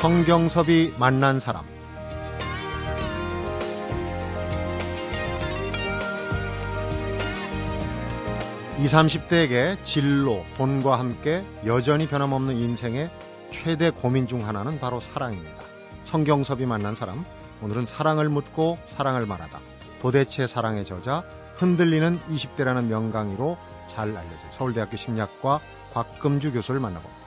성경섭이 만난 사람 20, 30대에게 진로, 돈과 함께 여전히 변함없는 인생의 최대 고민 중 하나는 바로 사랑입니다. 성경섭이 만난 사람, 오늘은 사랑을 묻고 사랑을 말하다. 도대체 사랑의 저자, 흔들리는 20대라는 명강의로 잘 알려진 서울대학교 심리학과 곽금주 교수를 만나봅니다.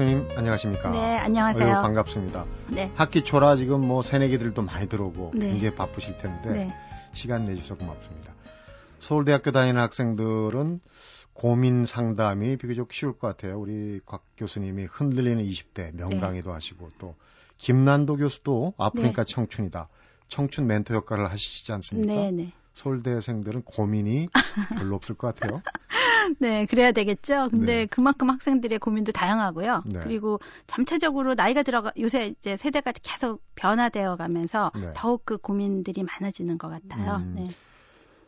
교수님 안녕하십니까? 네, 안녕하세요. 어유 반갑습니다. 네. 학기 초라 지금 뭐 새내기들도 많이 들어오고 네. 굉장히 바쁘실 텐데 네. 시간 내주셔서 고맙습니다. 서울대학교 다니는 학생들은 고민 상담이 비교적 쉬울 것 같아요. 우리 곽 교수님이 흔들리는 20대 명강의도 하시고 또 김난도 교수도 아프니까 청춘이다. 청춘 멘토 역할을 하시지 않습니까? 네, 네. 서울대생들은 고민이 별로 없을 것 같아요. 네, 그래야 되겠죠. 근데 네. 그만큼 학생들의 고민도 다양하고요. 네. 그리고 점차적으로 나이가 들어가 요새 이제 세대가 계속 변화되어 가면서 네. 더욱 그 고민들이 많아지는 것 같아요. 음. 네.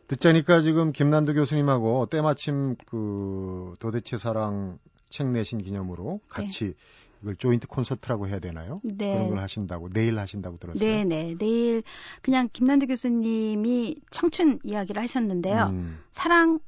듣자니까 지금 김난도 교수님하고 때마침 그 도대체 사랑 책 내신 기념으로 같이 이걸 조인트 콘서트라고 해야 되나요? 네. 그런 걸 하신다고 내일 하신다고 들었어요. 네, 네. 내일 그냥 김난도 교수님이 청춘 이야기를 하셨는데요. 음, 사랑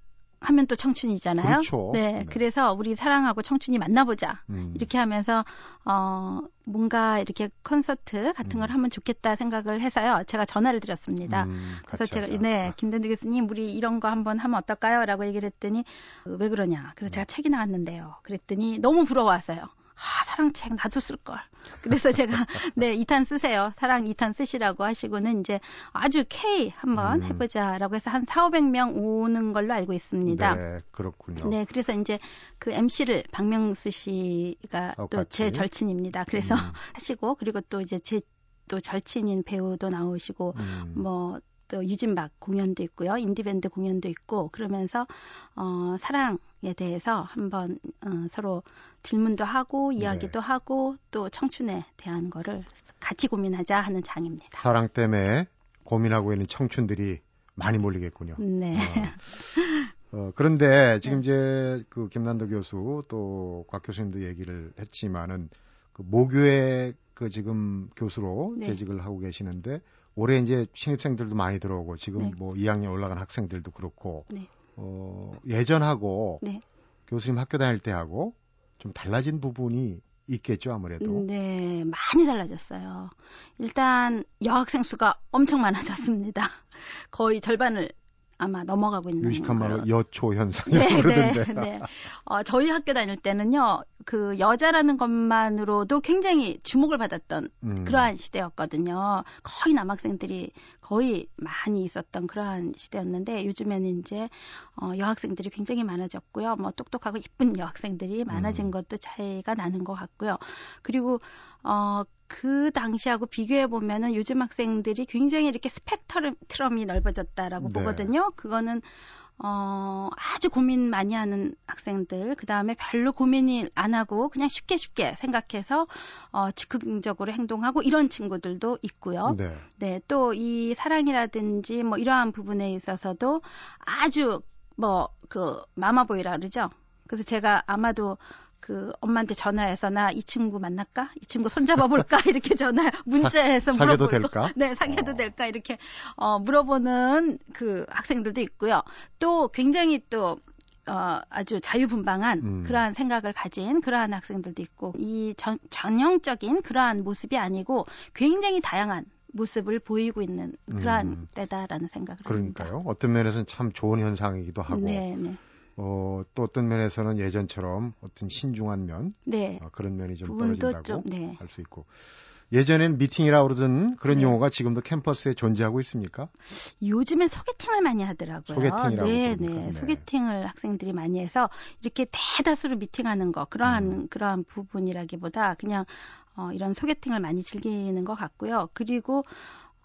하면 또 청춘이잖아요. 그렇죠. 네, 네. 그래서 우리 사랑하고 청춘이 만나보자. 음. 이렇게 하면서 어 뭔가 이렇게 콘서트 같은 걸 음. 하면 좋겠다 생각을 해서요. 제가 전화를 드렸습니다. 음, 그래서 제가 하자. 네 아, 김단두 교수님 우리 이런 거 한번 하면 어떨까요?라고 얘기를 했더니 어, 왜 그러냐. 그래서 음. 제가 책이 나왔는데요. 그랬더니 너무 부러워하세요. 아 사랑책 나도 쓸 걸. 그래서 제가 네 2탄 쓰세요. 사랑 2탄 쓰시라고 하시고는 이제 아주 K 한번 음. 해보자라고 해서 한 4, 500명 오는 걸로 알고 있습니다. 네, 그렇군요. 네, 그래서 이제 그 MC를 박명수 씨가 어, 또 같이? 제 절친입니다. 그래서 음. 하시고 그리고 또 이제 제 또 절친인 배우도 나오시고 음, 뭐 또 유진박 공연도 있고요. 인디밴드 공연도 있고 그러면서 어 사랑에 대해서 한번 어, 서로 질문도 하고 네. 이야기도 하고 또 청춘에 대한 거를 같이 고민하자 하는 장입니다. 사랑 때문에 고민하고 있는 청춘들이 많이 몰리겠군요. 네. 어, 어, 그런데 지금 이제 그 김난도 교수 또 곽 교수님도 얘기를 했지만은 그 모교의 그 지금 교수로 네. 재직을 하고 계시는데 올해 이제 신입생들도 많이 들어오고 지금 네. 뭐 2학년 올라간 학생들도 그렇고 네. 어, 예전하고 네. 교수님 학교 다닐 때하고 좀 달라진 부분이 있겠죠 아무래도. 네, 많이 달라졌어요. 일단 여학생 수가 엄청 많아졌습니다. 거의 절반을 아마 넘어가고 있는 유식한 말로. 여초 현상이라고 네, 그러던데. 네, 네. 어, 저희 학교 다닐 때는요, 그 여자라는 것만으로도 굉장히 주목을 받았던 음, 그러한 시대였거든요. 거의 남학생들이 거의 많이 있었던 그러한 시대였는데 요즘에는 이제 어, 여학생들이 굉장히 많아졌고요. 뭐 똑똑하고 이쁜 여학생들이 많아진 음. 것도 차이가 나는 것 같고요. 그리고 어, 그 당시하고 비교해 보면은 요즘 학생들이 굉장히 이렇게 스펙트럼이 넓어졌다라고 네. 보거든요. 그거는 어, 아주 고민 많이 하는 학생들, 그 다음에 별로 고민이 안 하고 그냥 쉽게 쉽게 생각해서 어, 즉흥적으로 행동하고 이런 친구들도 있고요. 네. 네, 또 이 사랑이라든지 뭐 이러한 부분에 있어서도 아주 뭐 그 마마보이라 그러죠. 그래서 제가 아마도 그 엄마한테 전화해서 나 이 친구 만날까? 이 친구 손잡아 볼까? 이렇게 전화 문자해서 물어보고 될까? 네, 사귀어도 어. 될까? 이렇게 어 물어보는 그 학생들도 있고요. 또 굉장히 또 어, 아주 자유분방한 음. 그러한 생각을 가진 그러한 학생들도 있고 이 전, 전형적인 그러한 모습이 아니고 굉장히 다양한 모습을 보이고 있는 그러한 음. 때다라는 생각을 그러니까요. 어떤 면에서는 참 좋은 현상이기도 하고, 합니다. 네, 네. 어, 또 어떤 면에서는 예전처럼 어떤 신중한 면, 네. 어, 그런 면이 좀 떨어진다고 좀, 네. 할수 있고. 예전엔 미팅이라고 그러던 그런 네. 용어가 지금도 캠퍼스에 존재하고 있습니까? 요즘엔 소개팅을 많이 하더라고요. 소개팅이라고 네, 그러니까, 네. 네. 소개팅을 학생들이 많이 해서 이렇게 대다수로 미팅하는 거 그러한 음. 그러한 부분이라기보다 그냥 어, 이런 소개팅을 많이 즐기는 것 같고요. 그리고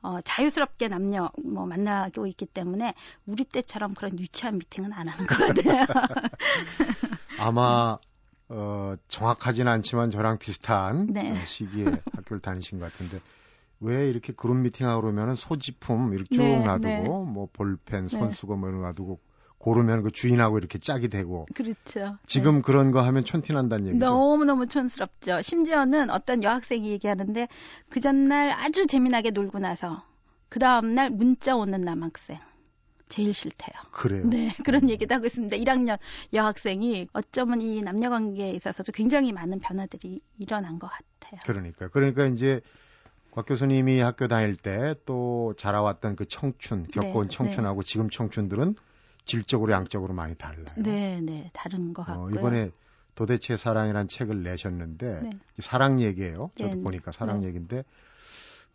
어, 자유스럽게 남녀 뭐 만나고 있기 때문에 우리 때처럼 그런 유치한 미팅은 안 하는 것 같아요. 아마 어, 정확하지는 않지만 저랑 비슷한 네. 어, 시기에 학교를 다니신 것 같은데 왜 이렇게 그룹 미팅하고 그러면은 소지품 이렇게 쭉 네, 놔두고 네. 뭐 볼펜, 네. 손수건 뭐 이런 거 놔두고 고르면 그 주인하고 이렇게 짝이 되고 그렇죠. 지금 그런 거 하면 촌티 난다는 네. 얘기죠. 너무너무 촌스럽죠. 심지어는 어떤 여학생이 얘기하는데 그 전날 아주 재미나게 놀고 나서 그 다음날 문자 오는 남학생. 제일 싫대요. 그래요. 네, 그런 얘기도 하고 있습니다. 1학년 여학생이 어쩌면 이 남녀 관계에 있어서도 굉장히 많은 변화들이 일어난 것 같아요. 그러니까 그러니까 이제 곽 교수님이 학교 다닐 때 또 자라왔던 그 청춘, 겪어온 네, 청춘하고 지금 청춘들은 질적으로 양적으로 많이 달라요. 네, 네, 다른 것 어, 같고요. 이번에 도대체 사랑이란 책을 내셨는데 네. 이 사랑 얘기예요. 저도 네, 보니까 사랑 네. 얘기인데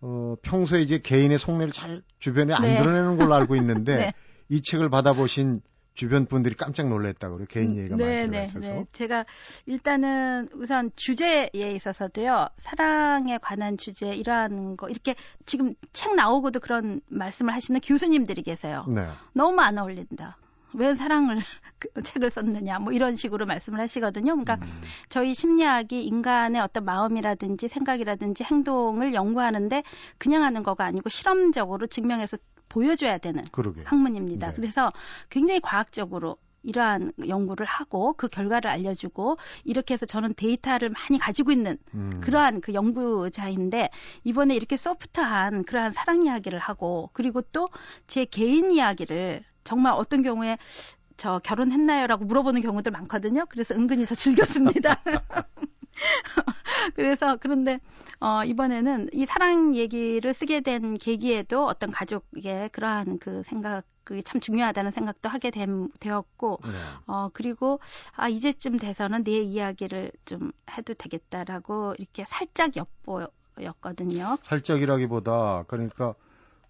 어, 평소에 이제 개인의 속내를 잘 주변에 안 네. 드러내는 걸로 알고 있는데 네. 이 책을 받아보신 주변 분들이 깜짝 놀랐다고 그래요. 개인 얘기가 많이 네, 들어가 네, 있어서. 네. 제가 일단은 우선 주제에 있어서도요, 사랑에 관한 주제 이러한 거 이렇게 지금 책 나오고도 그런 말씀을 하시는 교수님들이 계세요. 네. 너무 안 어울린다. 왜 사랑을 그 책을 썼느냐 뭐 이런 식으로 말씀을 하시거든요. 그러니까 음, 저희 심리학이 인간의 어떤 마음이라든지 생각이라든지 행동을 연구하는데 그냥 하는 거가 아니고 실험적으로 증명해서 보여줘야 되는 그러게. 학문입니다. 네. 그래서 굉장히 과학적으로 이러한 연구를 하고 그 결과를 알려주고 이렇게 해서 저는 데이터를 많이 가지고 있는 음, 그러한 그 연구자인데 이번에 이렇게 소프트한 그러한 사랑 이야기를 하고 그리고 또 제 개인 이야기를 정말 어떤 경우에 저 결혼했나요라고 물어보는 경우들 많거든요. 그래서 은근히 저 즐겼습니다. 그래서 그런데 어 이번에는 이 사랑 얘기를 쓰게 된 계기에도 어떤 가족의 그러한 그 생각이 참 중요하다는 생각도 하게 됨, 되었고 네. 어, 그리고, 아, 이제쯤 돼서는 내 이야기를 좀 해도 되겠다라고 이렇게 살짝 엿보였거든요. 살짝이라기보다 그러니까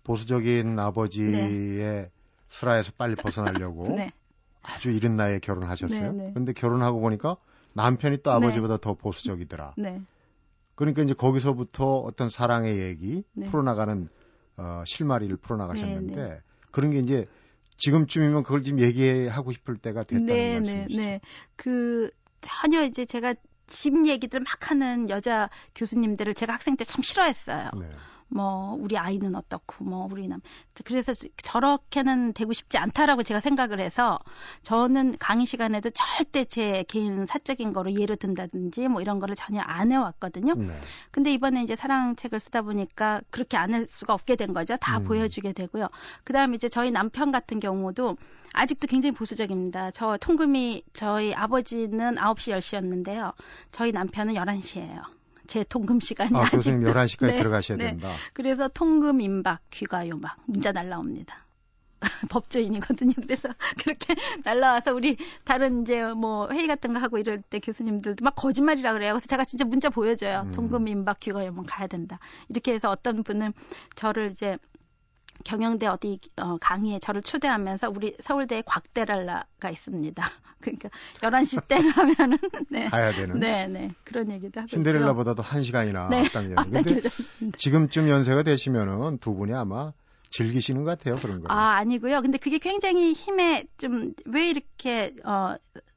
보수적인 아버지의 네. 슬하에서 빨리 벗어나려고 네. 아주 이른 나이에 결혼하셨어요. 네, 네. 그런데 결혼하고 보니까 남편이 또 아버지보다 더 보수적이더라. 네. 그러니까 이제 거기서부터 어떤 사랑의 얘기 네. 풀어나가는 어, 실마리를 풀어나가셨는데 네, 그런 게 이제 지금쯤이면 그걸 지금 얘기하고 싶을 때가 됐다는 네, 네, 말씀이시죠. 네. 그, 전혀 이제 제가 집 얘기들 막 하는 여자 교수님들을 제가 학생 때 참 싫어했어요. 네. 뭐 우리 아이는 어떻고 뭐 우리 남 그래서 저렇게는 되고 싶지 않다라고 제가 생각을 해서 저는 강의 시간에도 절대 제 개인 사적인 거로 예를 든다든지 뭐 이런 거를 전혀 안 해왔거든요. 네. 근데 이번에 이제 사랑 책을 쓰다 보니까 그렇게 안 할 수가 없게 된 거죠. 다 음. 보여주게 되고요. 그다음에 이제 저희 남편 같은 경우도 아직도 굉장히 보수적입니다. 저 통금이 저희 아버지는 9시 10시였는데요. 저희 남편은 11시예요. 제 통금 시간이 아, 아직 교수님 11시까지 네, 들어가셔야 네. 된다. 그래서 통금 임박 귀가 요막 문자 날라옵니다. 법조인이거든요. 그래서 그렇게 날라와서 우리 다른 이제 뭐 회의 같은 거 하고 이럴 때 교수님들도 막 거짓말이라 그래요. 그래서 제가 진짜 문자 보여줘요. 음. 통금 임박 귀가 요막 가야 된다. 이렇게 해서 어떤 분은 저를 이제 경영대 어디 어, 강의에 저를 초대하면서 우리 서울대에 곽대랄라가 있습니다. 그러니까 11시 땡 하면은 네. 가야 되는. 네, 네. 그런 얘기도 하고. 신데렐라보다도 한 시간이나 네. 앞당겨요. 근데 앞당겨졌습니다. 지금쯤 연세가 되시면은 두 분이 아마 즐기시는 것 같아요 그런 거. 아, 아니고요. 근데 그게 굉장히 힘에 좀 왜 이렇게 어,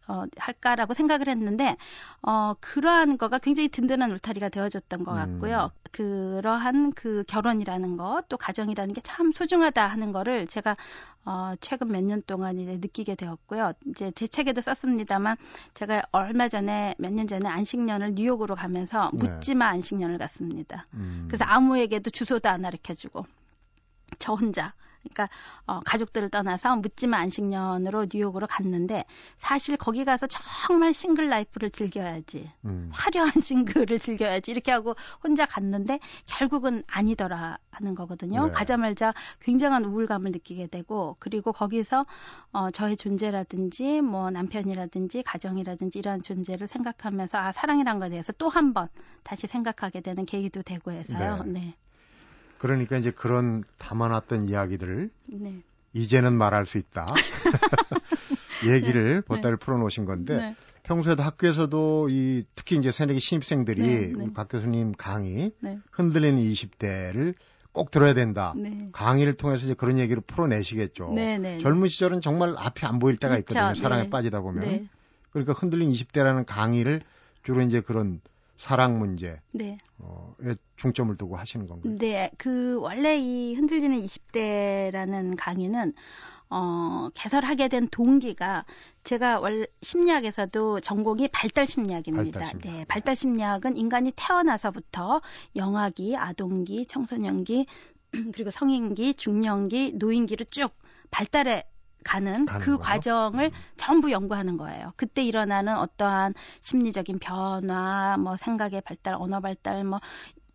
어, 할까라고 생각을 했는데 어, 그러한 거가 굉장히 든든한 울타리가 되어줬던 것 음. 같고요. 그러한 그 결혼이라는 것, 또 가정이라는 게 참 소중하다 하는 거를 제가 어, 최근 몇 년 동안 이제 느끼게 되었고요. 이제 제 책에도 썼습니다만 제가 얼마 전에 몇 년 전에 안식년을 뉴욕으로 가면서 네. 묻지마 안식년을 갔습니다. 음. 그래서 아무에게도 주소도 안 가르쳐주고 저 혼자 그러니까 어, 가족들을 떠나서 묻지마 안식년으로 뉴욕으로 갔는데 사실 거기 가서 정말 single life를 즐겨야지 음. 화려한 싱글을 즐겨야지 이렇게 하고 혼자 갔는데 결국은 아니더라 하는 거거든요. 네. 가자마자 굉장한 우울감을 느끼게 되고 그리고 거기서 어, 저의 존재라든지 뭐 남편이라든지 가정이라든지 이러한 존재를 생각하면서 아 사랑이란 거에 대해서 또 한 번 다시 생각하게 되는 계기도 되고 해서요. 네. 네. 그러니까 이제 그런 담아놨던 이야기들을 네. 이제는 말할 수 있다. 얘기를 보따리를 풀어놓으신 건데 네. 평소에도 학교에서도 이 특히 이제 새내기 신입생들이 네, 네. 우리 박 교수님 강의 네. 흔들리는 20대를 꼭 들어야 된다. 네. 강의를 통해서 이제 그런 얘기를 풀어내시겠죠. 네, 네. 젊은 시절은 정말 앞이 안 보일 때가. 있거든요. 사랑에 네. 빠지다 보면. 네. 그러니까 흔들린 20대라는 강의를 주로 이제 그런 사랑 문제에 네. 어, 중점을 두고 하시는 건가요? 네, 그 원래 이 흔들리는 20대라는 강의는 어, 개설하게 된 동기가 제가 원래 심리학에서도 전공이 발달 심리학입니다. 발달 심리학. 네, 발달 심리학은 인간이 태어나서부터 영아기, 아동기, 청소년기, 그리고 성인기, 중년기, 노인기로 쭉 발달해 가는, 그 거요? 과정을 음. 전부 연구하는 거예요. 그때 일어나는 어떠한 심리적인 변화, 뭐 생각의 발달, 언어 발달, 뭐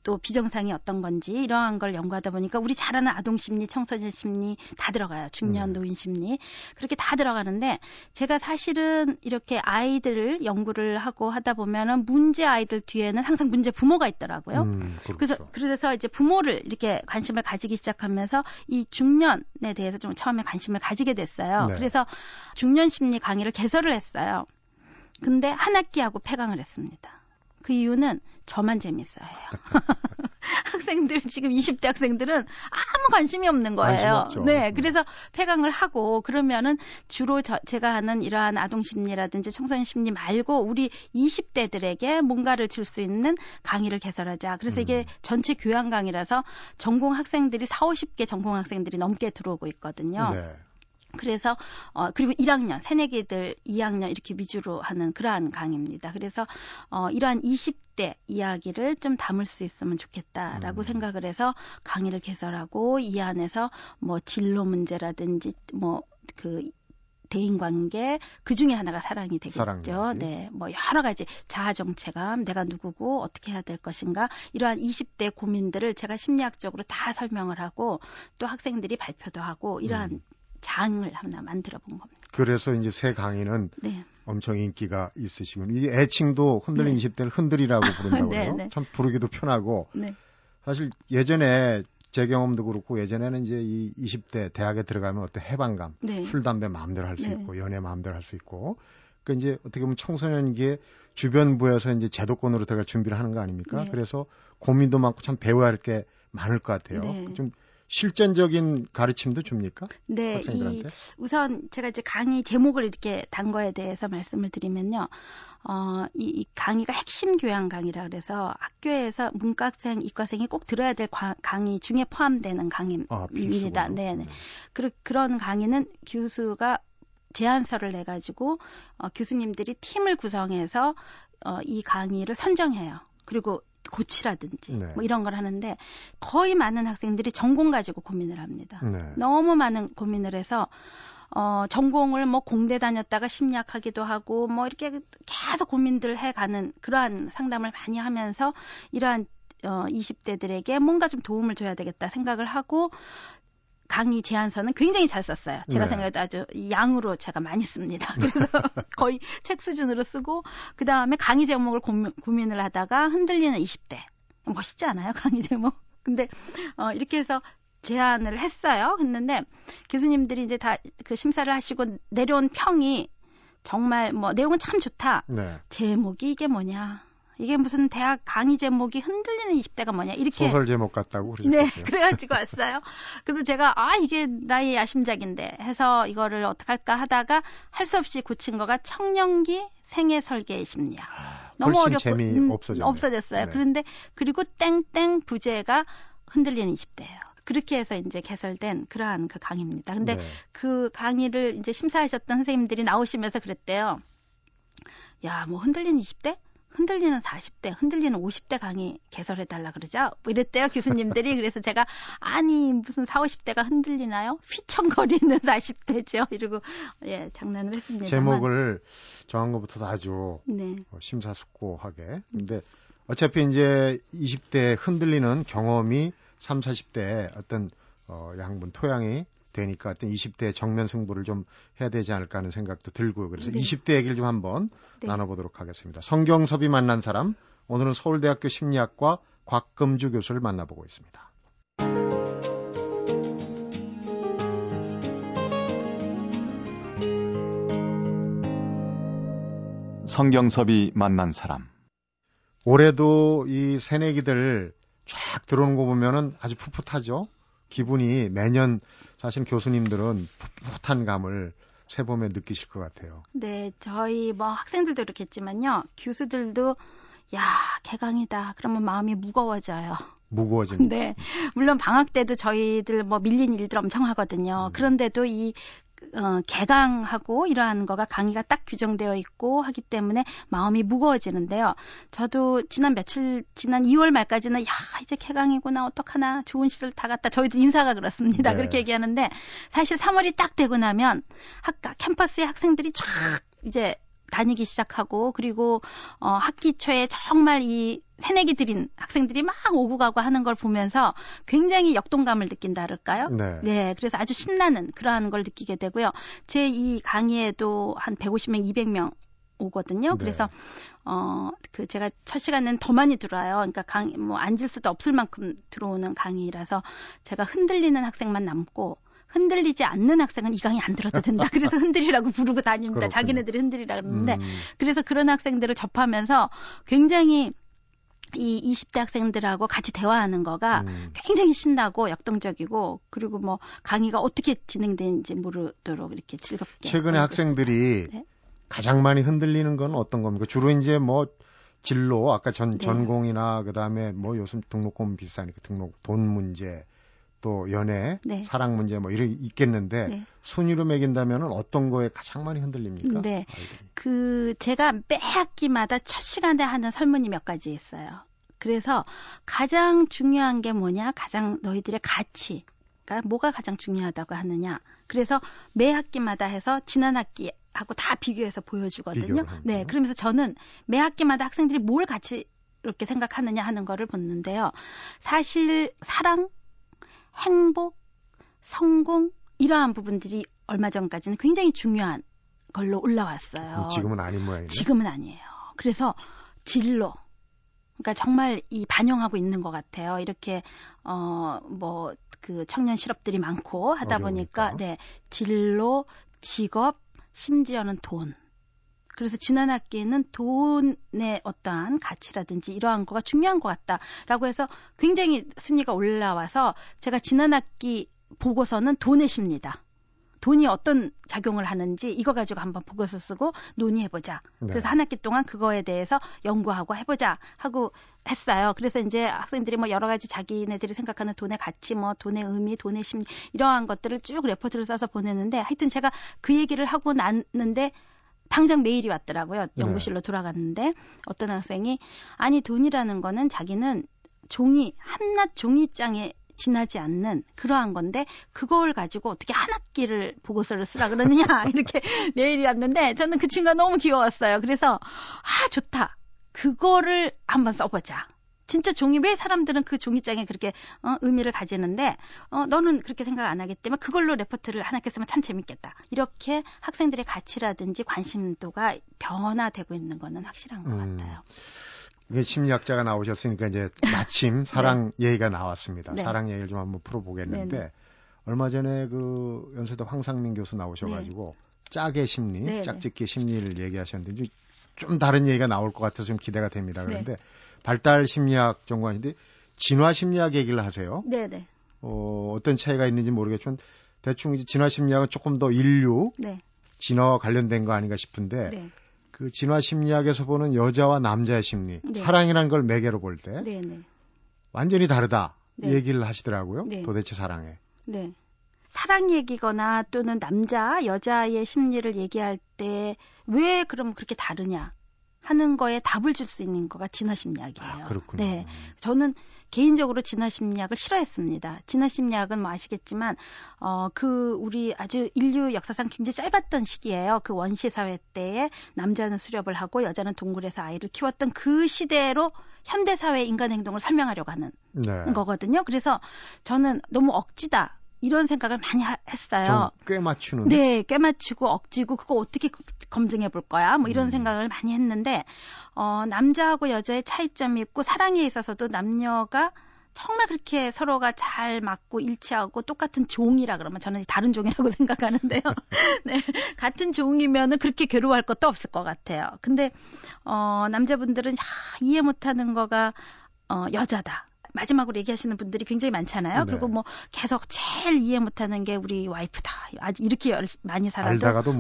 또 비정상이 어떤 건지 이러한 걸 연구하다 보니까 우리 잘 아는 아동 심리, 청소년 심리 다 들어가요. 중년 네. 노인 심리. 그렇게 다 들어가는데 제가 사실은 이렇게 아이들을 연구를 하고 하다 보면은 문제 아이들 뒤에는 항상 문제 부모가 있더라고요. 음, 그렇죠. 그래서 그래서 이제 부모를 이렇게 관심을 가지기 시작하면서 이 중년에 대해서 좀 처음에 관심을 가지게 됐어요. 네. 그래서 중년 심리 강의를 개설을 했어요. 근데 한 학기하고 폐강을 했습니다. 그 이유는 저만 재밌어요. 학생들 지금 20대 학생들은 아무 관심이 없는 거예요. 관심. 네, 음. 그래서 폐강을 하고 그러면은 주로 저, 제가 하는 이러한 아동 심리라든지 청소년 심리 말고 우리 20대들에게 뭔가를 줄 수 있는 강의를 개설하자. 그래서 음. 이게 전체 교양 강의라서 전공 학생들이 4, 50개 전공 학생들이 넘게 들어오고 있거든요. 네. 그래서 어 그리고 1학년 새내기들 2학년 이렇게 위주로 하는 그러한 강의입니다. 그래서 어 이러한 20대 이야기를 좀 담을 수 있으면 좋겠다라고 음. 생각을 해서 강의를 개설하고 이 안에서 뭐 진로 문제라든지 뭐그 대인 관계 그 중에 하나가 사랑이 되겠죠. 사랑. 네. 뭐 여러 가지 자아 정체감, 내가 누구고 어떻게 해야 될 것인가 이러한 20대 고민들을 제가 심리학적으로 다 설명을 하고 또 학생들이 발표도 하고 이러한 음. 장을 하나 만들어 본 겁니다. 그래서 이제 새 강의는 네. 엄청 인기가 있으시군. 이 애칭도 흔들린 네. 20대를 흔들이라고 부른다고 네, 해요. 네. 참 부르기도 편하고 네. 사실 예전에 제 경험도 그렇고 예전에는 이제 이 20대 대학에 들어가면 어떤 해방감, 네. 술 담배 마음대로 할수 네. 있고 연애 마음대로 할 수 있고 그 이제 어떻게 보면 청소년기에 주변부에서 이제 제도권으로 들어갈 준비를 하는 거 아닙니까? 네. 그래서 고민도 많고 참 배워야 할 게 많을 것 같아요. 네. 좀 실전적인 가르침도 줍니까? 네, 이 학생들한테? 우선 제가 이제 강의 제목을 이렇게 단 거에 대해서 말씀을 드리면요. 어, 이, 이 강의가 핵심 교양 강의라 그래서 학교에서 문과생, 이과생이 꼭 들어야 될 과- 강의 중에 포함되는 아, 강의입니다. 필수군요. 네, 네. 그, 그런 강의는 교수가 제안서를 내 가지고 어, 교수님들이 팀을 구성해서 어, 이 강의를 선정해요. 그리고 고치라든지 네. 뭐 이런 걸 하는데 거의 많은 학생들이 전공 가지고 고민을 합니다. 네. 너무 많은 고민을 해서 어 전공을 뭐 공대 다녔다가 심리학하기도 하고 뭐 이렇게 계속 고민들을 해가는 그러한 상담을 많이 하면서 이러한 어 20대들에게 뭔가 좀 도움을 줘야 되겠다 생각을 하고 강의 제안서는 굉장히 잘 썼어요. 제가 네. 생각해도 아주 양으로 제가 많이 씁니다. 그래서 거의 책 수준으로 쓰고 그 다음에 강의 제목을 고민, 고민을 하다가 흔들리는 20대 멋있지 않아요? 강의 제목. 근데 어 이렇게 해서 제안을 했어요. 했는데 교수님들이 이제 다 그 심사를 하시고 내려온 평이 정말 뭐 내용은 참 좋다. 네. 제목이 이게 뭐냐? 이게 무슨 대학 강의 제목이 흔들리는 20대가 뭐냐? 이렇게 소설 제목 같다고 네, 그러셨어요. 그래가지고 왔어요. 그래서 제가 아 이게 나의 야심작인데 해서 이거를 어떡할까 하다가 할 수 없이 고친 거가 청년기 생애 설계의 심리학. 너무 훨씬 어렵고 재미 음, 없어졌네요. 없어졌어요. 네. 그런데 그리고 땡땡 부제가 흔들리는 20대예요. 그렇게 해서 이제 개설된 그러한 그 강의입니다. 근데 네. 그 강의를 이제 심사하셨던 선생님들이 나오시면서 그랬대요. 야, 뭐 흔들리는 20대? 흔들리는 40대, 흔들리는 50대 강의 개설해달라 그러죠? 뭐 이랬대요, 교수님들이. 그래서 제가, 아니, 무슨 40, 50대가 흔들리나요? 휘청거리는 40대죠. 이러고, 예, 장난을 했습니다. 제목을 정한 것부터도 아주 네. 어, 심사숙고하게. 근데 어차피 이제 20대 흔들리는 경험이 3, 40대에 어떤 어, 양분 토양이 되니까 어떤 20대 정면 승부를 좀 해야 되지 않을까 하는 생각도 들고요. 그래서 네. 20대 얘기를 좀 한번 네. 나눠보도록 하겠습니다. 성경섭이 만난 사람, 오늘은 서울대학교 심리학과 곽금주 교수를 만나보고 있습니다. 성경섭이 만난 사람. 올해도 이 새내기들 쫙 들어오는 거 보면은 아주 풋풋하죠. 기분이 매년 사실 교수님들은 풋풋한 감을 새봄에 느끼실 것 같아요. 네, 저희 뭐 학생들도 그렇겠지만요. 교수들도 야, 개강이다. 그러면 마음이 무거워져요. 무거워지는. 네. 물론 방학 때도 저희들 뭐 밀린 일들 엄청 하거든요. 음. 그런데도 이 어, 개강하고 이러한 거가 강의가 딱 규정되어 있고 하기 때문에 마음이 무거워지는데요. 저도 지난 며칠 지난 2월 말까지는 야 이제 개강이구나 어떡하나 좋은 시절 다 갔다 저희들 인사가 그렇습니다. 네. 그렇게 얘기하는데 사실 3월이 딱 되고 나면 학과 캠퍼스의 학생들이 쫙 이제 다니기 시작하고 그리고 어 학기 초에 정말 이 새내기 들인 학생들이 막 오고 가고 하는 걸 보면서 굉장히 역동감을 느낀다 그럴까요? 네. 네, 그래서 아주 신나는 그러한 걸 느끼게 되고요. 제 이 강의에도 한 150명, 200명 오거든요. 네. 그래서 어그 제가 첫 시간은 더 많이 들어와요. 그러니까 강의 뭐 앉을 수도 없을 만큼 들어오는 강의라서 제가 흔들리는 학생만 남고 흔들리지 않는 학생은 이 강의 안 들어도 된다. 그래서 흔들리라고 부르고 다닙니다. 그렇군요. 자기네들이 흔들리라 그러는데 음, 그래서 그런 학생들을 접하면서 굉장히 이 20대 학생들하고 같이 대화하는 거가 음. 굉장히 신나고 역동적이고 그리고 뭐 강의가 어떻게 진행되는지 모르도록 이렇게 즐겁게 최근에 학생들이 네. 가장 많이 흔들리는 건 어떤 겁니까? 주로 이제 뭐 진로 아까 전 네. 전공이나 그다음에 뭐 요즘 등록금 비싸니까 등록 돈 문제 또 연애 네. 사랑 문제 뭐 이런 있겠는데 네. 순위로 매긴다면은 어떤 거에 가장 많이 흔들립니까? 네. 아이들이. 그 제가 매 학기마다 첫 시간에 하는 설문이 몇 가지 있어요. 그래서 가장 중요한 게 뭐냐? 가장 너희들의 가치. 그러니까 뭐가 가장 중요하다고 하느냐. 그래서 매 학기마다 해서 지난 학기 하고 다 비교해서 보여주거든요. 네. 그러면서 저는 매 학기마다 학생들이 뭘 같이 이렇게 생각하느냐 하는 거를 보는데요. 사실 사랑, 행복, 성공 이러한 부분들이 얼마 전까지는 굉장히 중요한 걸로 올라왔어요. 지금은 아닌 모양이네. 지금은 아니에요. 그래서 진로. 그러니까 정말 이 반영하고 있는 것 같아요. 이렇게 어 뭐 그 청년 실업들이 많고 하다 어려우니까. 보니까 네 진로, 직업, 심지어는 돈. 그래서 지난 학기에는 돈의 어떠한 가치라든지 이러한 거가 중요한 것 같다라고 해서 굉장히 순위가 올라와서 제가 지난 학기 보고서는 돈의 심리다. 돈이 어떤 작용을 하는지 이거 가지고 한번 보고서 쓰고 논의해보자. 네. 그래서 한 학기 동안 그거에 대해서 연구하고 해보자 하고 했어요. 그래서 이제 학생들이 뭐 여러 가지 자기네들이 생각하는 돈의 가치, 뭐 돈의 의미, 돈의 심리 이러한 것들을 쭉 레포트를 써서 보내는데 하여튼 제가 그 얘기를 하고 났는데 당장 메일이 왔더라고요. 연구실로 돌아갔는데 어떤 학생이 아니 돈이라는 거는 자기는 종이 한낱 종이장에 지나지 않는 그러한 건데 그걸 가지고 어떻게 한 학기를 보고서를 쓰라 그러느냐 이렇게 메일이 왔는데 저는 그 친구가 너무 귀여웠어요. 그래서 아 좋다. 그거를 한번 써보자. 진짜 종이 왜 사람들은 그 종이장에 그렇게 어, 의미를 가지는데 어, 너는 그렇게 생각 안 하기 때문에 그걸로 레포트를 한 학기 쓰면 참 재밌겠다. 이렇게 학생들의 가치라든지 관심도가 변화되고 있는 거는 확실한 것 음. 같아요. 이게 심리학자가 나오셨으니까 이제 마침 사랑 얘기가 나왔습니다. 네. 사랑 얘기를 좀 한번 풀어보겠는데 네, 네. 얼마 전에 그 연세대 황상민 교수 나오셔가지고 짝의 심리, 네, 네. 짝짓기 심리를 얘기하셨는데 좀 다른 얘기가 나올 것 같아서 좀 기대가 됩니다. 네. 그런데 발달 심리학 전공하신데 진화 심리학 얘기를 하세요. 네네. 어, 어떤 차이가 있는지 모르겠지만 대충 이제 진화 심리학은 조금 더 인류 네. 진화와 관련된 거 아닌가 싶은데 네. 그 진화 심리학에서 보는 여자와 남자의 심리, 네. 사랑이라는 걸 매개로 볼때 네. 네. 완전히 다르다 네. 얘기를 하시더라고요. 네. 도대체 사랑에. 네. 사랑 얘기거나 또는 남자, 여자의 심리를 얘기할 때 왜 그럼 그렇게 다르냐 하는 거에 답을 줄 수 있는 거가 진화 심리학이에요. 아, 그렇군요. 네. 저는 개인적으로 진화 심리학을 싫어했습니다. 진화 심리학은 뭐 아시겠지만 어 그 우리 아주 인류 역사상 굉장히 짧았던 시기예요. 그 원시 사회 때에 남자는 수렵을 하고 여자는 동굴에서 아이를 키웠던 그 시대로 현대 사회 인간 행동을 설명하려고 하는 네. 거거든요. 그래서 저는 너무 억지다 이런 생각을 많이 하- 했어요. 좀꽤 맞추는. 네, 꽤 맞추고 억지고 그거 어떻게 그- 검증해 볼 거야? 뭐 이런 음. 생각을 많이 했는데 어 남자하고 여자의 차이점이 있고 사랑에 있어서도 남녀가 정말 그렇게 서로가 잘 맞고 일치하고 똑같은 종이라 그러면 저는 다른 종이라고 생각하는데요. 네. 같은 종이면은 그렇게 괴로워할 것도 없을 것 같아요. 근데 어 남자분들은 야, 이해 못 하는 거가 어 여자다. 마지막으로 얘기하시는 분들이 굉장히 많잖아요. 네. 그리고 뭐 계속 제일 이해 못하는 게 우리 와이프다. 아직 이렇게 열- 많이 살아도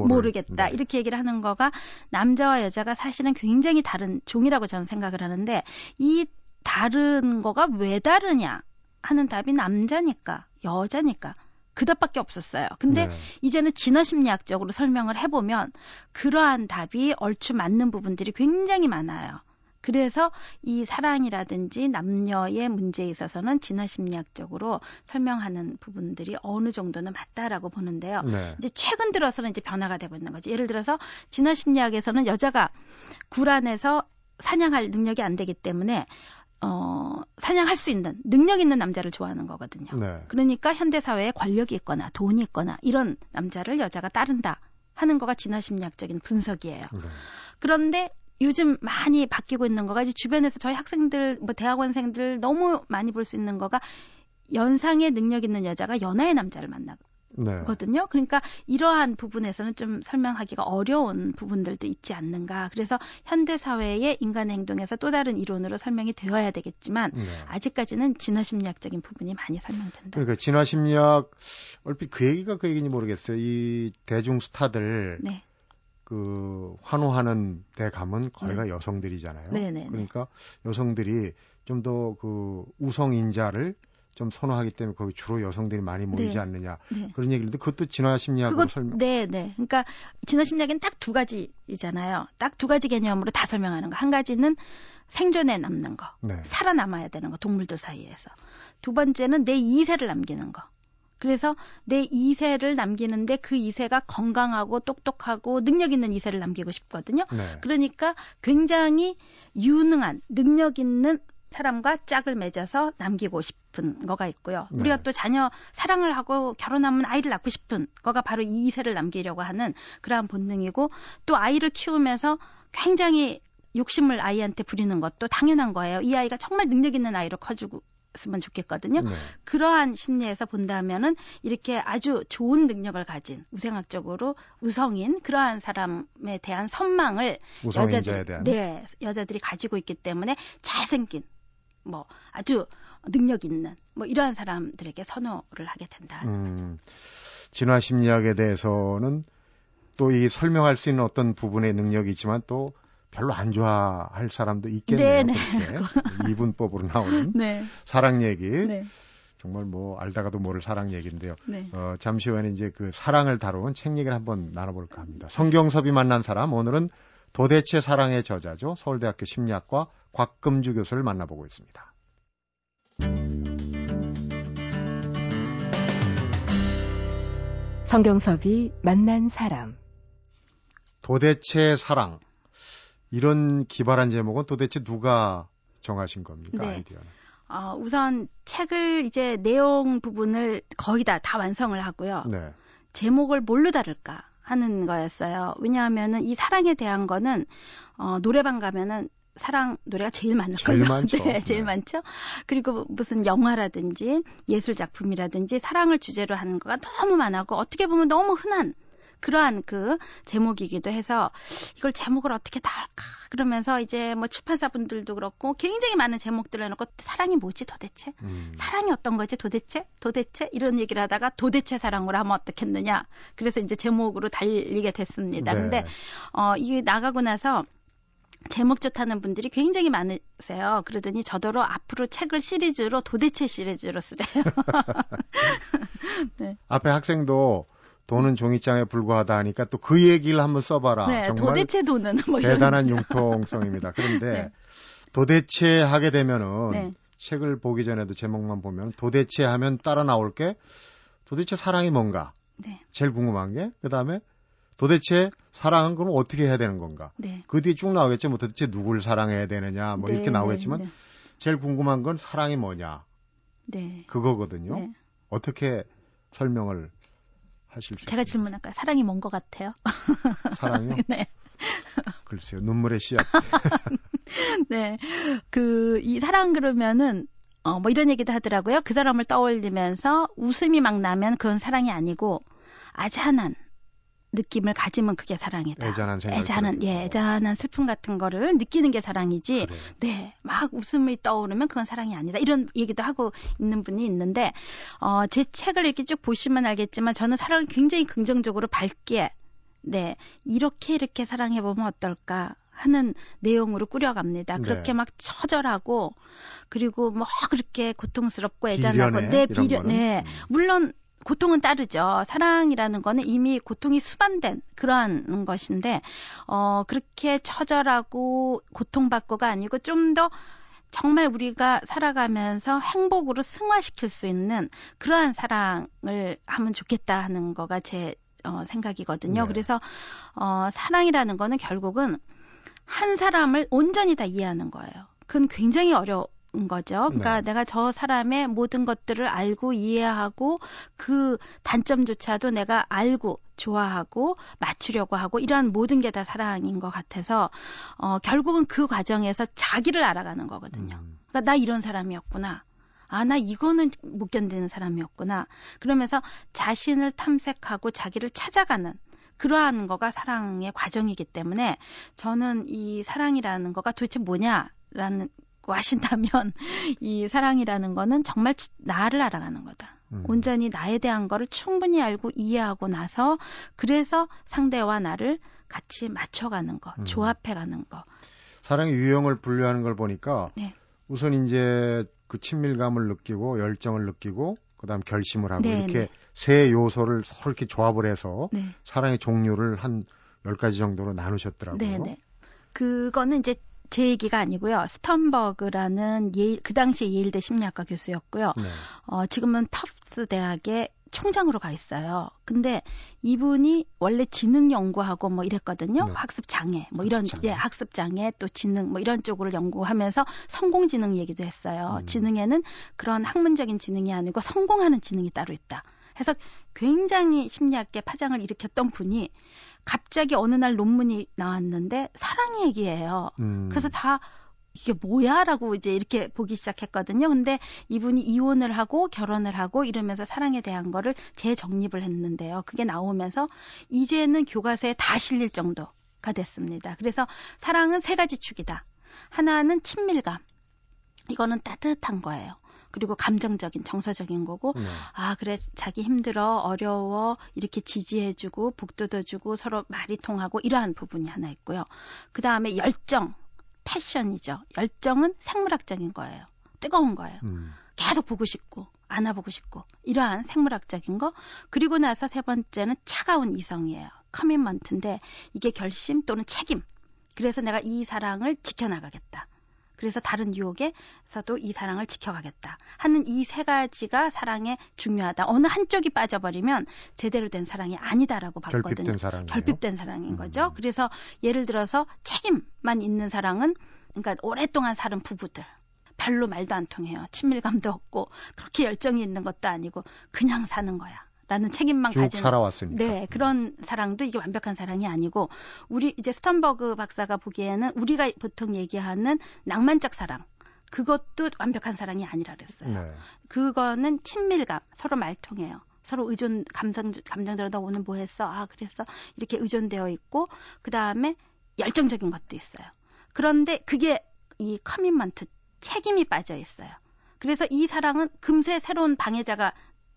모르겠다. 네. 이렇게 얘기를 하는 거가 남자와 여자가 사실은 굉장히 다른 종이라고 저는 생각을 하는데 이 다른 거가 왜 다르냐 하는 답이 남자니까 여자니까 그 답밖에 없었어요. 근데 네. 이제는 진화 심리학적으로 설명을 해보면 그러한 답이 얼추 맞는 부분들이 굉장히 많아요. 그래서 이 사랑이라든지 남녀의 문제에 있어서는 진화 심리학적으로 설명하는 부분들이 어느 정도는 맞다라고 보는데요. 네. 이제 최근 들어서는 이제 변화가 되고 있는 거죠. 예를 들어서 진화 심리학에서는 여자가 굴 안에서 사냥할 능력이 안 되기 때문에 어, 사냥할 수 있는 능력 있는 남자를 좋아하는 거거든요. 네. 그러니까 현대 사회에 권력이 있거나 돈이 있거나 이런 남자를 여자가 따른다 하는 거가 진화 심리학적인 분석이에요. 네. 그런데 요즘 많이 바뀌고 있는 거가 이제 주변에서 저희 학생들, 뭐 대학원생들 너무 많이 볼 수 있는 거가 연상의 능력 있는 여자가 연하의 남자를 만나 네. 거든요. 그러니까 이러한 부분에서는 좀 설명하기가 어려운 부분들도 있지 않는가. 그래서 현대 사회의 인간의 행동에서 또 다른 이론으로 설명이 되어야 되겠지만 네. 아직까지는 진화 심리학적인 부분이 많이 설명된다. 그러니까 진화 심리학 얼핏 그 얘기가 그 얘기인지 모르겠어요. 이 대중 스타들 네. 그 환호하는 데 가면 거기가 여성들이잖아요. 네, 네, 네. 그러니까 여성들이 좀 더 그 우성 인자를 좀 선호하기 때문에 거기 주로 여성들이 많이 모이지 네. 않느냐 네. 그런 얘기인데 그것도 진화 심리학으로 그것 설명. 네, 네. 그러니까 진화 심리학은 딱두 가지이잖아요. 딱 두 가지 개념으로 다 설명하는 거. 한 가지는 생존에 남는 거. 네. 살아남아야 되는 거. 동물들 사이에서. 두 번째는 내 이세를 남기는 거. 그래서 내 이세를 남기는데 그 이세가 건강하고 똑똑하고 능력 있는 이세를 남기고 싶거든요. 네. 그러니까 굉장히 유능한 능력 있는 사람과 짝을 맺어서 남기고 싶은 거가 있고요. 네. 우리가 또 자녀 사랑을 하고 결혼하면 아이를 낳고 싶은 거가 바로 이 이세를 남기려고 하는 그러한 본능이고 또 아이를 키우면서 굉장히 욕심을 아이한테 부리는 것도 당연한 거예요. 이 아이가 정말 능력 있는 아이로 커주고 으면 좋겠거든요. 네. 그러한 심리에서 본다면은 이렇게 아주 좋은 능력을 가진 우생학적으로 우성인 그러한 사람에 대한 선망을 여자들이, 대한. 네, 여자들이 가지고 있기 때문에 잘생긴 뭐 아주 능력 있는 뭐 이러한 사람들에게 선호를 하게 된다. 음, 진화 심리학에 대해서는 또 이 설명할 수 있는 어떤 부분의 능력이 있지만 또 별로 안 좋아할 사람도 있겠네요. 네, 네. 이분법으로 나오는 네, 사랑 얘기. 네, 정말 뭐 알다가도 모를 사랑 얘기인데요. 네. 어, 잠시 후에는 이제 그 사랑을 다룬 책 얘기를 한번 나눠볼까 합니다. 성경섭이 만난 사람 오늘은 도대체 사랑의 저자죠. 서울대학교 심리학과 곽금주 교수를 만나보고 있습니다. 성경섭이 만난 사람. 도대체 사랑 이런 기발한 제목은 도대체 누가 정하신 겁니까 네. 아이디어는? 어, 우선 책을 이제 내용 부분을 거의 다, 다 완성을 하고요. 네. 제목을 뭘로 다룰까 하는 거였어요. 왜냐하면은 이 사랑에 대한 거는 어, 노래방 가면은 사랑 노래가 제일 많을 제일 거예요. 많죠. 네, 제일 네. 많죠. 그리고 무슨 영화라든지 예술 작품이라든지 사랑을 주제로 하는 거가 너무 많았고 어떻게 보면 너무 흔한 그러한 그 제목이기도 해서 이걸 제목을 어떻게 달까 그러면서 이제 뭐 출판사분들도 그렇고 굉장히 많은 제목들을 해놓고 사랑이 뭐지 도대체 음. 사랑이 어떤 거지 도대체 도대체 이런 얘기를 하다가 도대체 사랑으로 하면 어떻겠느냐 그래서 이제 제목으로 달리게 됐습니다. 네. 근데 어 이게 나가고 나서 제목 좋다는 분들이 굉장히 많으세요. 그러더니 저더러 앞으로 책을 시리즈로 도대체 시리즈로 쓰래요. 앞에 학생도 돈은 종이장에 불과하다 하니까 또 그 얘기를 한번 써봐라. 네, 정말 도대체 돈은 뭐 대단한 융통성입니다. 그런데 네. 도대체 하게 되면은 네. 책을 보기 전에도 제목만 보면 도대체 하면 따라 나올 게 도대체 사랑이 뭔가 네, 제일 궁금한 게 그다음에 도대체 사랑은 그럼 어떻게 해야 되는 건가 네. 그 뒤에 쭉 나오겠죠 뭐 도대체 누굴 사랑해야 되느냐 뭐 네, 이렇게 나오겠지만 네, 제일 궁금한 건 사랑이 뭐냐 네. 그거거든요 네. 어떻게 설명을 하실 수 제가? 질문할까요? 사랑이 뭔 것 같아요? 사랑이요 네. 글쎄요 눈물의 씨앗 네. 그, 이 사랑 그러면은, 어, 뭐 이런 얘기도 하더라고요. 그 사람을 떠올리면서 웃음이 막 나면 그건 사랑이 아니고, 아잔한, 느낌을 가지면 그게 사랑이다. 애잔한 생각. 애잔한 예, 애잔한 슬픔 같은 거를 느끼는 게 사랑이지. 그래. 네, 막 웃음이 떠오르면 그건 사랑이 아니다. 이런 얘기도 하고 있는 분이 있는데, 어, 제 책을 이렇게 쭉 보시면 알겠지만 저는 사랑을 굉장히 긍정적으로 밝게, 네, 이렇게 이렇게 사랑해 보면 어떨까 하는 내용으로 꾸려갑니다. 네. 그렇게 막 처절하고, 그리고 뭐 그렇게 고통스럽고 애잔하고, 비련해, 네, 비련? 네. 음. 물론 고통은 따르죠. 사랑이라는 거는 이미 고통이 수반된 그러한 것인데, 어, 그렇게 처절하고 고통받고가 아니고 좀 더 정말 우리가 살아가면서 행복으로 승화시킬 수 있는 그러한 사랑을 하면 좋겠다 하는 거가 제 어, 생각이거든요. 네. 그래서 어, 사랑이라는 거는 결국은 한 사람을 온전히 다 이해하는 거예요. 그건 굉장히 어려운 거죠. 그러니까 네. 내가 저 사람의 모든 것들을 알고 이해하고 그 단점조차도 내가 알고 좋아하고 맞추려고 하고 이러한 모든 게 다 사랑인 것 같아서 어, 결국은 그 과정에서 자기를 알아가는 거거든요. 음. 그러니까 나 이런 사람이었구나. 아, 나 이거는 못 견디는 사람이었구나. 그러면서 자신을 탐색하고 자기를 찾아가는 그러한 거가 사랑의 과정이기 때문에 저는 이 사랑이라는 거가 도대체 뭐냐라는 거 하신다면 이 사랑이라는 거는 정말 지- 나를 알아가는 거다. 음. 온전히 나에 대한 거를 충분히 알고 이해하고 나서 그래서 상대와 나를 같이 맞춰가는 거, 음. 조합해가는 거. 사랑의 유형을 분류하는 걸 보니까 네. 우선 이제 그 친밀감을 느끼고 열정을 느끼고 그다음 결심을 하고 네, 이렇게 네. 세 요소를 서로 이렇게 조합을 해서 네. 사랑의 종류를 한 10가지 정도로 나누셨더라고요. 네네. 그거는 이제 제 얘기가 아니고요. 스턴버그라는 예일, 그 당시에 예일대 심리학과 교수였고요. 네. 어, 지금은 터프스 대학의 총장으로 가 있어요. 근데 이분이 원래 지능 연구하고 뭐 이랬거든요. 네. 학습 장애, 뭐 이런 학습 장애. 예, 학습 장애 또 지능 뭐 이런 쪽으로 연구하면서 성공 지능 얘기도 했어요. 음. 지능에는 그런 학문적인 지능이 아니고 성공하는 지능이 따로 있다. 해서 굉장히 심리학계 파장을 일으켰던 분이 갑자기 어느 날 논문이 나왔는데 사랑 얘기예요. 음. 그래서 다 이게 뭐야라고 이제 이렇게 보기 시작했거든요. 근데 이분이 이혼을 하고 결혼을 하고 이러면서 사랑에 대한 거를 재정립을 했는데요. 그게 나오면서 이제는 교과서에 다 실릴 정도가 됐습니다. 그래서 사랑은 세 가지 축이다. 하나는 친밀감. 이거는 따뜻한 거예요. 그리고 감정적인 정서적인 거고 네. 아, 그래, 자기 힘들어, 어려워, 이렇게 지지해주고, 북돋아주고, 서로 말이 통하고, 이러한 부분이 하나 있고요. 그 다음에 열정, 패션이죠. 열정은 생물학적인 거예요. 뜨거운 거예요. 음. 계속 보고 싶고, 안아보고 싶고, 이러한 생물학적인 거. 그리고 나서 세 번째는 차가운 이성이에요. 커밋먼트인데, 이게 결심 또는 책임. 그래서 내가 이 사랑을 지켜나가겠다. 그래서 다른 유혹에서도 이 사랑을 지켜가겠다 하는 이 세 가지가 사랑에 중요하다. 어느 한쪽이 빠져버리면 제대로 된 사랑이 아니다라고 봤거든요. 결핍된 사랑이에요. 결핍된 사랑인 음. 거죠. 그래서 예를 들어서 책임만 있는 사랑은 그러니까 오랫동안 살은 부부들 별로 말도 안 통해요. 친밀감도 없고 그렇게 열정이 있는 것도 아니고 그냥 사는 거야. 라는 책임만 쭉 가지는 살아왔으니까. 네, 그런 사랑도 이게 완벽한 사랑이 아니고 우리 이제 스턴버그 박사가 보기에는 우리가 보통 얘기하는 낭만적 사랑 그것도 완벽한 사랑이 아니라 그랬어요. 네. 그거는 친밀감, 서로 말통해요. 서로 의존 감정 감정대로 너 오늘 뭐 했어? 아, 그랬어. 이렇게 의존되어 있고 그 다음에 열정적인 것도 있어요. 그런데 그게 이 commitment 책임이 빠져 있어요. 그래서 이 사랑은 금세 새로운 방해자가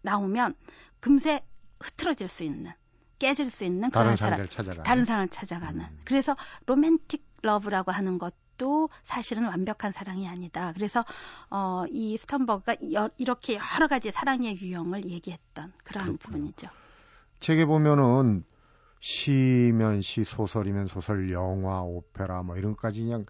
나오면 금세 흐트러질 수 있는 깨질 수 있는 다른 그런 상대를 찾아가는. 다른 사람을 찾아가는. 음. 그래서 romantic love라고 하는 것도 사실은 완벽한 사랑이 아니다. 그래서 어, 이 스턴버그가 여- 이렇게 여러 가지 사랑의 유형을 얘기했던 그러한 그렇군요. 부분이죠. 책에 보면은 시면 시, 소설이면 소설, 영화, 오페라 뭐 이런 것까지 그냥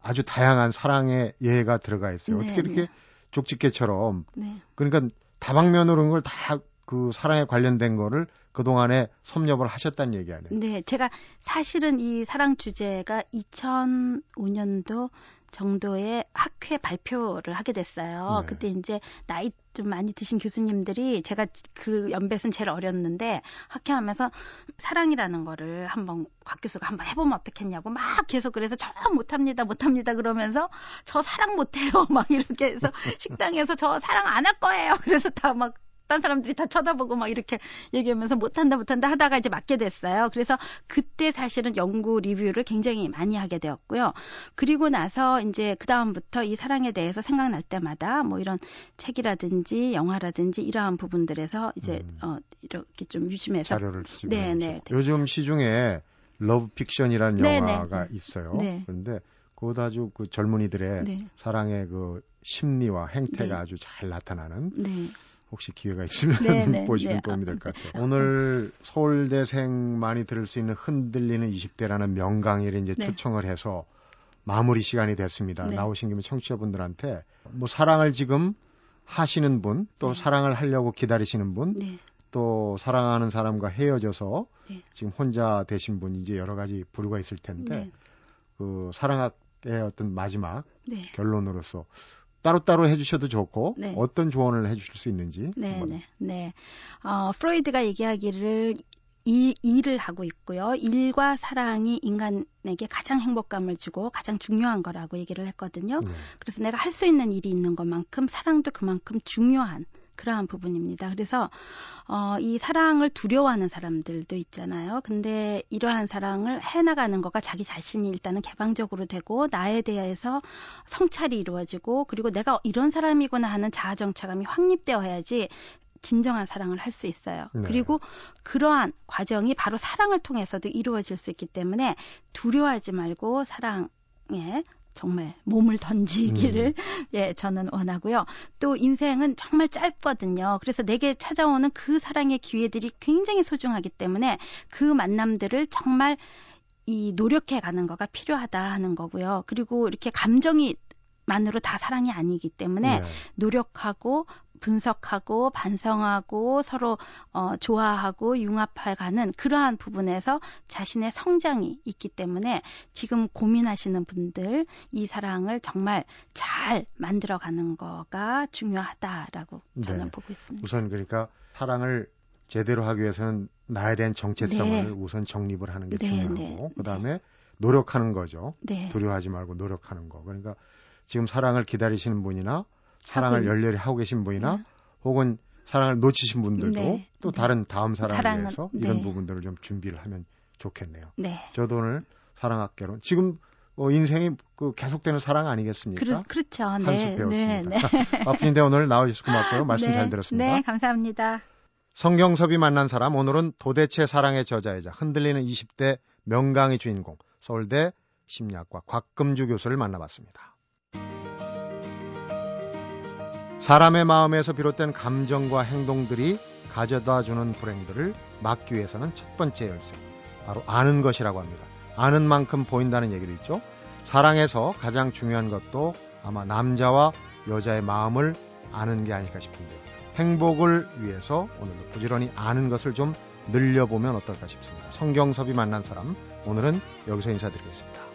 아주 다양한 사랑의 예가 들어가 있어요. 네, 어떻게 이렇게 네. 족집게처럼 네. 그러니까 다방면으로 그런 걸 다 그 사랑에 관련된 거를 그동안에 섭렵을 하셨다는 얘기 아니에요. 네, 제가 사실은 이 사랑 주제가 2005년도 정도에 학회 발표를 하게 됐어요. 네. 그때 이제 나이 좀 많이 드신 교수님들이 제가 그 연배는 제일 어렸는데 학회하면서 사랑이라는 거를 한번 곽 교수가 한번 해보면 어떻겠냐고 막 계속 그래서 저 못합니다, 못합니다 그러면서 저 사랑 못해요 막 이렇게 해서 식당에서 저 사랑 안 할 거예요. 그래서 다 막 딴 사람들이 다 쳐다보고 막 이렇게 얘기하면서 못한다 못한다 하다가 이제 맡게 됐어요. 그래서 그때 사실은 연구 리뷰를 굉장히 많이 하게 되었고요. 그리고 나서 이제 그 다음부터 이 사랑에 대해서 생각날 때마다 뭐 이런 책이라든지 영화라든지 이러한 부분들에서 이제 음. 어 이렇게 좀 유심해서 자료를 주시고 네, 네. 요즘 시중에 러브 픽션이라는 네, 영화가 네. 있어요. 네. 그런데 그것 아주 그 젊은이들의 네. 사랑의 그 심리와 행태가 네. 아주 잘 나타나는 네. 혹시 기회가 있으면 네, 네, 보시면 네. 도움이 될 것 같아요. 오늘 서울대생 많이 들을 수 있는 흔들리는 20대라는 명강의를 이제 네. 초청을 해서 마무리 시간이 됐습니다. 네. 나오신 김에 청취자분들한테 뭐 사랑을 지금 하시는 분, 또 네. 사랑을 하려고 기다리시는 분, 네. 또 사랑하는 사람과 헤어져서 네. 지금 혼자 되신 분 이제 여러 가지 부류가 있을 텐데 네. 그 사랑의 어떤 마지막 네. 결론으로서 따로따로 해주셔도 좋고 네. 어떤 조언을 해주실 수 있는지 네, 한번. 네, 네. 어, 프로이드가 얘기하기를 이, 일을 하고 있고요. 일과 사랑이 인간에게 가장 행복감을 주고 가장 중요한 거라고 얘기를 했거든요. 네. 그래서 내가 할 수 있는 일이 있는 것만큼 사랑도 그만큼 중요한 그러한 부분입니다. 그래서 어, 이 사랑을 두려워하는 사람들도 있잖아요. 근데 이러한 사랑을 해나가는 거가 자기 자신이 일단은 개방적으로 되고 나에 대해서 성찰이 이루어지고 그리고 내가 이런 사람이구나 하는 자아 정체감이 확립되어야지 진정한 사랑을 할 수 있어요. 네. 그리고 그러한 과정이 바로 사랑을 통해서도 이루어질 수 있기 때문에 두려워하지 말고 사랑에 정말 몸을 던지기를 예 저는 원하고요. 또 인생은 정말 짧거든요. 그래서 내게 찾아오는 그 사랑의 기회들이 굉장히 소중하기 때문에 그 만남들을 정말 이 노력해 가는 거가 필요하다 하는 거고요. 그리고 이렇게 감정이 만으로 다 사랑이 아니기 때문에 네. 노력하고 분석하고 반성하고 서로 어, 좋아하고 융합해가는 그러한 부분에서 자신의 성장이 있기 때문에 지금 고민하시는 분들 이 사랑을 정말 잘 만들어가는 거가 중요하다라고 저는 네. 보고 있습니다. 우선 그러니까 사랑을 제대로 하기 위해서는 나에 대한 정체성을 네. 우선 정립을 하는 게 네, 중요하고 네, 그다음에 노력하는 거죠. 네, 두려워하지 말고 노력하는 거. 그러니까 지금 사랑을 기다리시는 분이나 사랑을 있- 열렬히 하고 계신 분이나 네. 혹은 사랑을 놓치신 분들도 네, 또 네. 다른 다음 사랑을 사랑은- 위해서 이런 네. 부분들을 좀 준비를 하면 좋겠네요. 네. 저도 오늘 사랑학개론 지금 어, 인생이 그 계속되는 사랑 아니겠습니까? 그렇, 그렇죠. 한 네, 수 네, 배웠습니다. 네. 바쁜데 오늘 나와주셔서 고맙고요. 말씀 네, 잘 들었습니다. 네, 감사합니다. 성경섭이 만난 사람 오늘은 도대체 사랑의 저자이자 흔들리는 20대 명강의 주인공 서울대 심리학과 곽금주 교수를 만나봤습니다. 사람의 마음에서 비롯된 감정과 행동들이 가져다 주는 불행들을 막기 위해서는 첫 번째 열쇠 바로 아는 것이라고 합니다. 아는 만큼 보인다는 얘기도 있죠. 사랑에서 가장 중요한 것도 아마 남자와 여자의 마음을 아는 게 아닐까 싶은데요. 행복을 위해서 오늘도 부지런히 아는 것을 좀 늘려보면 어떨까 싶습니다. 성경섭이 만난 사람, 오늘은 여기서 인사드리겠습니다.